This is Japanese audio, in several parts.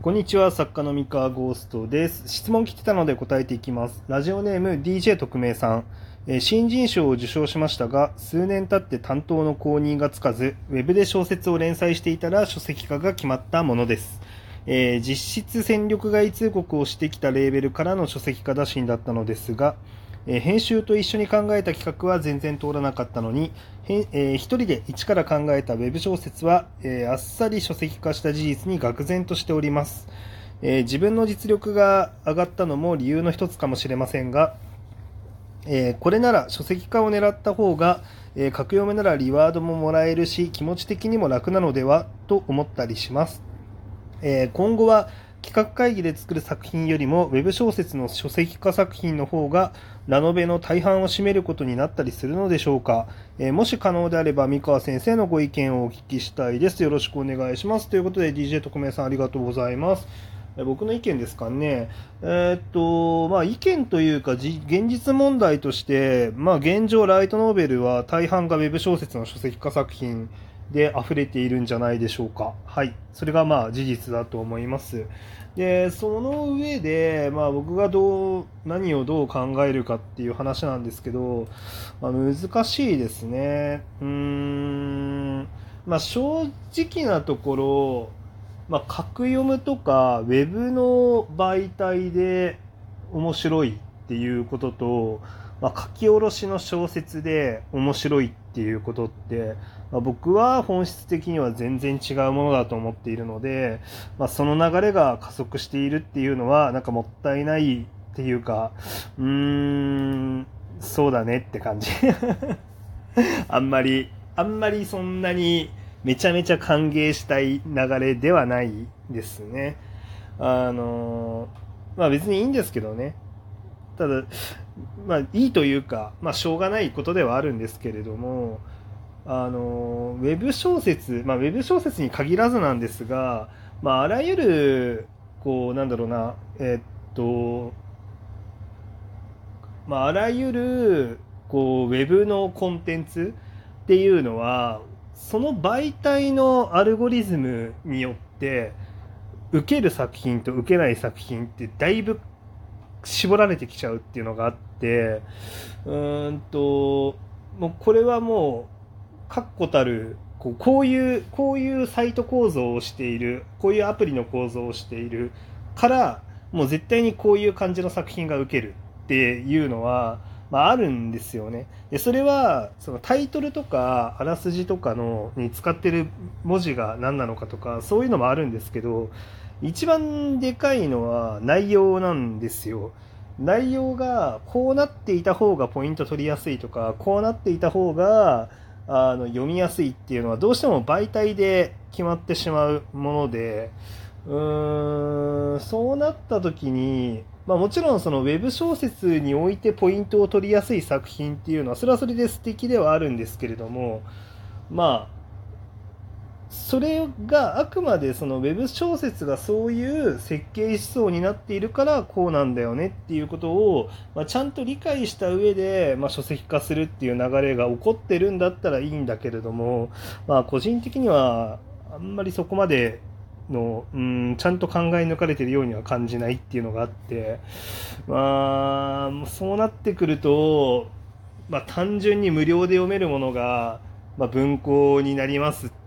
こんにちは、作家の三河ゴーストです。質問来てたので答えていきます。ラジオネーム DJ 特命さん。え新人賞を受賞しましたが、数年経って担当の公認がつかず、ウェブで小説を連載していたら書籍化が決まったものです。えー実質戦力外通告をしてきたレーベルからの書籍化打診だったのですが、え編集と一緒に考えた企画は全然通らなかったのに、えー一人で一から考えたウェブ小説は、えーあっさり書籍化した事実に愕然としております。えー自分の実力が上がったのも理由の一つかもしれませんが、えこれなら書籍化を狙った方が、えー格読めならリワードももらえるし気持ち的にも楽なのではと思ったりします。え今後は企画会議で作る作品よりもウェブ小説の書籍化作品の方がラノベの大半を占めることになったりするのでしょうか、えーもし可能であれば三河先生のご意見をお聞きしたいですよろしくお願いしますということで DJ 特命さんありがとうございます僕の意見ですかね、えーっとまあ、意見というか現実問題として、まあ、現状ライトノーベルは大半がウェブ小説の書籍化作品で溢れているんじゃないでしょうか。はい。それがまあ事実だと思います。で、その上で、まあ僕がどう、何をどう考えるかっていう話なんですけど、あ難しいですね。うーん。まあ正直なところ、まあ格読むとか、ウェブの媒体で面白いっていうことと、まあ書き下ろしの小説で面白いっていうことって、まあ、僕は本質的には全然違うものだと思っているので、まあ、その流れが加速しているっていうのはなんかもったいないっていうかうーんそうだねって感じ。あんまりあんまりそんなにめちゃめちゃ歓迎したい流れではないですね。あのまあ別にいいんですけどね。ただまあいいというかまあしょうがないことではあるんですけれどもあのウェブ小説、まあ、ウェブ小説に限らずなんですが、まあ、あらゆるこうなんだろうなえっと、まあ、あらゆるこうウェブのコンテンツっていうのはその媒体のアルゴリズムによって受ける作品と受けない作品ってだいぶ絞られてきちゃうっていうのがあってうんともうこれはもう確固たるこうこういうこういうサイト構造をしているこういうアプリの構造をしているからもう絶対にこういう感じの作品が受けるっていうのは、まあ、あるんですよね。でそれはそのタイトルとかあらすじとかのに使ってる文字が何なのかとかそういうのもあるんですけど一番でかいのは内容なんですよ。内容がこうなっていた方がポイント取りやすいとかこうなっていた方があの読みやすいっていうのはどうしても媒体で決まってしまうものでうーんそうなった時に、まあ、もちろんそのウェブ小説においてポイントを取りやすい作品っていうのはそれはそれで素敵ではあるんですけれどもまあそれがあくまでそのウェブ小説がそういう設計思想になっているからこうなんだよねっていうことを、まあ、ちゃんと理解した上で、まあ、書籍化するっていう流れが起こってるんだったらいいんだけれども、まあ、個人的にはあんまりそこまでのうんちゃんと考え抜かれてるようには感じないっていうのがあって、まあ、そうなってくると、まあ、単純に無料で読めるものが、まあ、文庫になりますって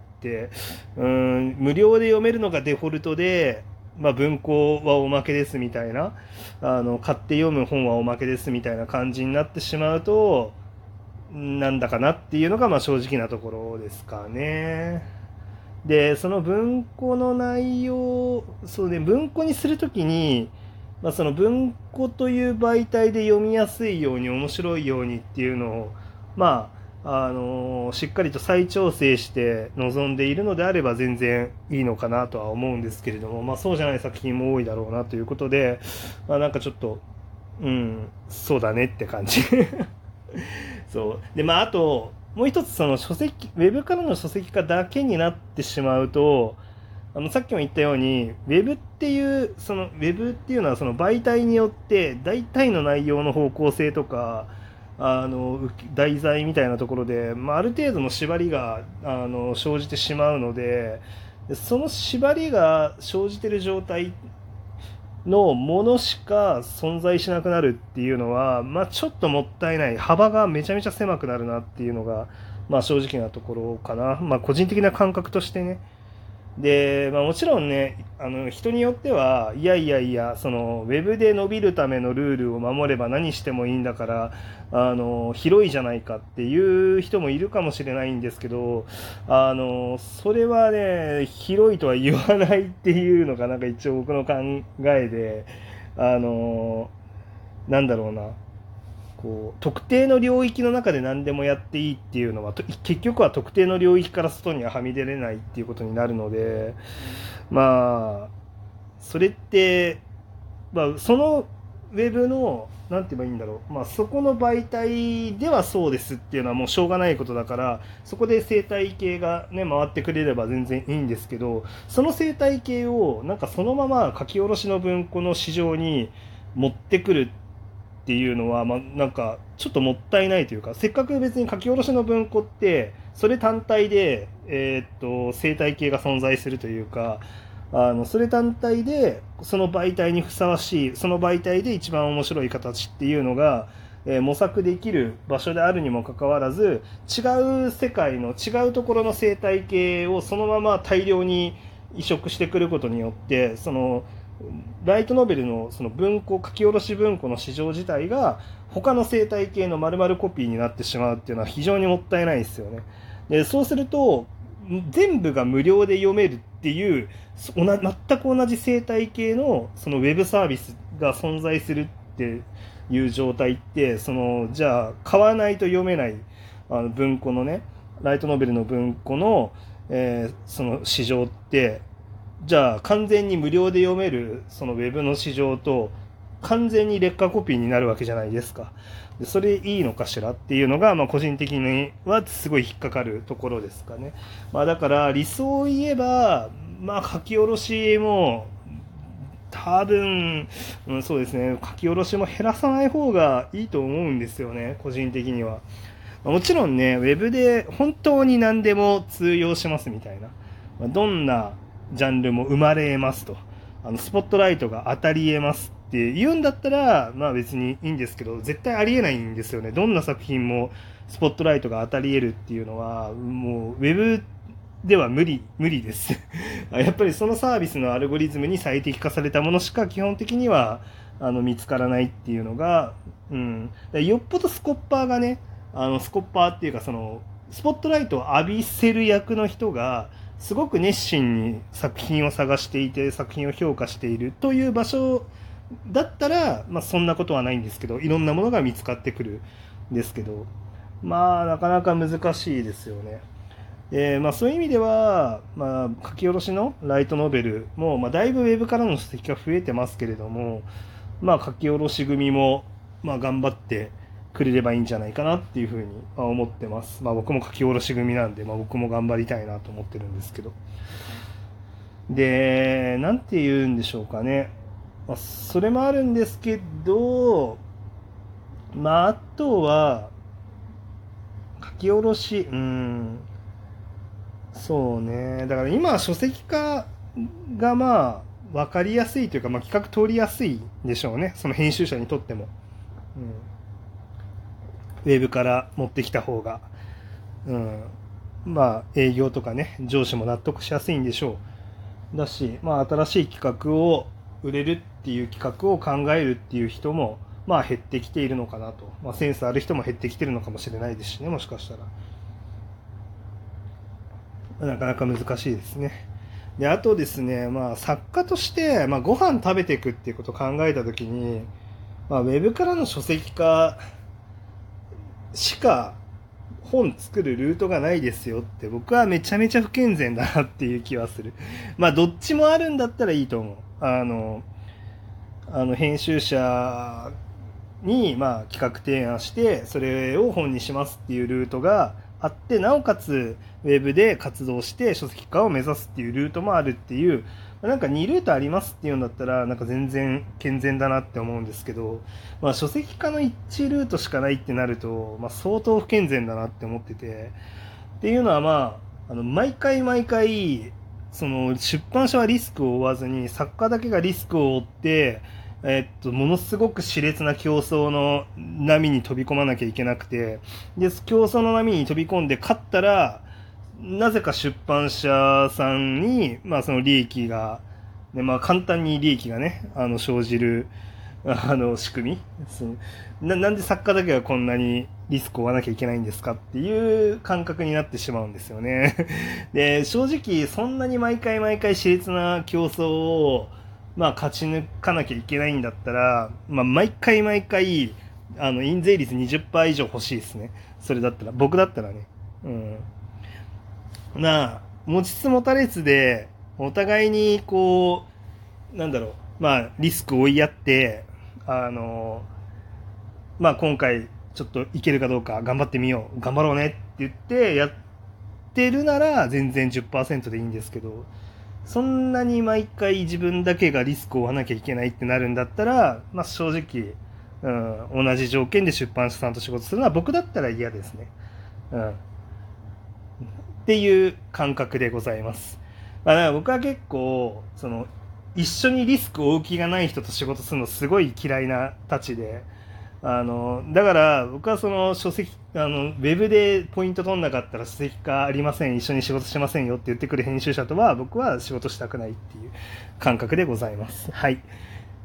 うん無料で読めるのがデフォルトで、まあ、文庫はおまけですみたいなあの買って読む本はおまけですみたいな感じになってしまうとなんだかなっていうのがまあ正直なところですかね。でその文庫の内容そうね文庫にするときに、まあ、その文庫という媒体で読みやすいように面白いようにっていうのをまああのしっかりと再調整して臨んでいるのであれば全然いいのかなとは思うんですけれども、まあ、そうじゃない作品も多いだろうなということで、まあ、なんかちょっとうんそうだねって感じ。そう。でまああともう一つその書籍ウェブからの書籍化だけになってしまうとあのさっきも言ったようにウェブっていうそのウェブっていうのはその媒体によって大体の内容の方向性とかあの題材みたいなところで、まあ、ある程度の縛りがあの生じてしまうのでその縛りが生じてる状態のものしか存在しなくなるっていうのは、まあ、ちょっともったいない。幅がめちゃめちゃ狭くなるなっていうのが、まあ、正直なところかな、まあ、個人的な感覚としてね。で、まあ、もちろんねあの人によってはいやいやいやそのウェブで伸びるためのルールを守れば何してもいいんだからあの広いじゃないかっていう人もいるかもしれないんですけどあのそれはね広いとは言わないっていうのがなんか一応僕の考えであのなんだろうな。こう特定の領域の中で何でもやっていいっていうのは結局は特定の領域から外にははみ出れないっていうことになるのでまあそれって、まあ、そのウェブの何て言えばいいんだろう、まあ、そこの媒体ではそうですっていうのはもうしょうがないことだからそこで生態系が、ね、回ってくれれば全然いいんですけどその生態系をなんかそのまま書き下ろしの文庫の市場に持ってくるっていうのは、まあ、なんかちょっともったいないというかせっかく別に書き下ろしの文庫ってそれ単体で、えー、っと生態系が存在するというかあのそれ単体でその媒体にふさわしいその媒体で一番面白い形っていうのが、えー、模索できる場所であるにもかかわらず違う世界の違うところの生態系をそのまま大量に移植してくることによってそのライトノベルのその文庫書き下ろし文庫の市場自体が他の生態系の丸々コピーになってしまうっていうのは非常にもったいないですよね。でそうすると全部が無料で読めるっていう全く同じ生態系のそのウェブサービスが存在するっていう状態ってそのじゃあ買わないと読めないあの文庫のねライトノベルの文庫の、えー、その市場ってじゃあ完全に無料で読めるそのウェブの市場と完全に劣化コピーになるわけじゃないですか。でそれいいのかしらっていうのが、まあ、個人的にはすごい引っかかるところですかね。まあ、だから理想を言えば、まあ、書き下ろしも多分、うん、そうですね書き下ろしも減らさない方がいいと思うんですよね個人的には。もちろんね、ウェブで本当に何でも通用しますみたいな。どんなジャンルも生まれますと。あの、スポットライトが当たり得ますって言うんだったら、まあ別にいいんですけど、絶対ありえないんですよね。どんな作品もスポットライトが当たり得るっていうのは、もう、ウェブでは無理、無理です やっぱりそのサービスのアルゴリズムに最適化されたものしか基本的には、あの、見つからないっていうのが、うん。よっぽどスコッパーがね、あの、スコッパーっていうか、その、スポットライトを浴びせる役の人が、すごく熱心に作品を探していて作品を評価しているという場所だったら、まあ、そんなことはないんですけどいろんなものが見つかってくるんですけどまあなかなか難しいですよね。えーまあ、そういう意味では、まあ、書き下ろしのライトノベルも、まあ、だいぶウェブからの書籍が増えてますけれども、まあ、書き下ろし組も、まあ、頑張ってくれればいいんじゃないかなっていうふうに思ってます。まあ僕も書き下ろし組なんで、まあ僕も頑張りたいなと思ってるんですけど。で、なんて言うんでしょうかね。まあ、それもあるんですけど、まああとは、書き下ろし、うん、そうね。だから今書籍化がまあ分かりやすいというか、まあ企画通りやすいでしょうね。その編集者にとっても。うんウェブから持ってきた方が、うん、まあ営業とかね、上司も納得しやすいんでしょう。だし、まあ新しい企画を売れるっていう企画を考えるっていう人も、まあ減ってきているのかなと。まあセンスある人も減ってきてるのかもしれないですしね、もしかしたら。なかなか難しいですね。で、あとですね、まあ作家として、まあご飯食べていくっていうことを考えたときに、まあウェブからの書籍化しか本作るルートがないですよって僕はめちゃめちゃ不健全だなっていう気はする。まあどっちもあるんだったらいいと思う。あの、あの編集者にまあ企画提案してそれを本にしますっていうルートがあってなおかつウェブで活動して書籍化を目指すっていうルートもあるっていうなんか2ルートありますっていうんだったら、なんか全然健全だなって思うんですけど、まあ書籍化の1ルートしかないってなると、まあ相当不健全だなって思ってて、っていうのはまあ、あの、毎回毎回、その出版社はリスクを負わずに作家だけがリスクを負ってえっと、ものすごく熾烈な競争の波に飛び込まなきゃいけなくてで競争の波に飛び込んで勝ったらなぜか出版社さんに、まあ、その利益が、ねまあ、簡単に利益がねあの生じるあの仕組み。そのななんで作家だけがこんなにリスクを負わなきゃいけないんですかっていう感覚になってしまうんですよね。で正直そんなに毎回毎回熾烈な競争をまあ、勝ち抜かなきゃいけないんだったら、まあ、毎回毎回、あの、印税率20%以上欲しいですね。それだったら。僕だったらね。うん。なあ、持ちつ持たれつで、お互いに、こう、なんだろう、まあ、リスクを追い合って、あの、まあ、今回、ちょっといけるかどうか頑張ってみよう。頑張ろうねって言って、やってるなら、全然10%でいいんですけど、そんなに毎回自分だけがリスクを負わなきゃいけないってなるんだったら、まあ、正直、うん、同じ条件で出版社さんと仕事するのは僕だったら嫌ですね。うん。っていう感覚でございます。まあ、だから僕は結構、その、一緒にリスクを負う気がない人と仕事するのすごい嫌いなたちで、あのだから僕はその書籍あのウェブでポイント取んなかったら書籍化ありません一緒に仕事しませんよって言ってくる編集者とは僕は仕事したくないっていう感覚でございます。はい。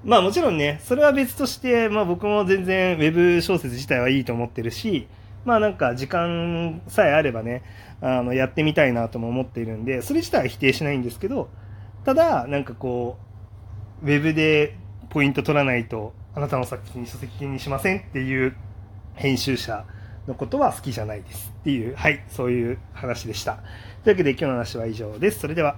まあもちろんねそれは別として、まあ、僕も全然ウェブ小説自体はいいと思ってるしまあなんか時間さえあればねあのやってみたいなとも思っているんでそれ自体は否定しないんですけどただなんかこうウェブでポイント取らないとあなたの作品書籍にしませんっていう編集者のことは好きじゃないですっていう、はい、そういう話でした。というわけで今日の話は以上です。それでは。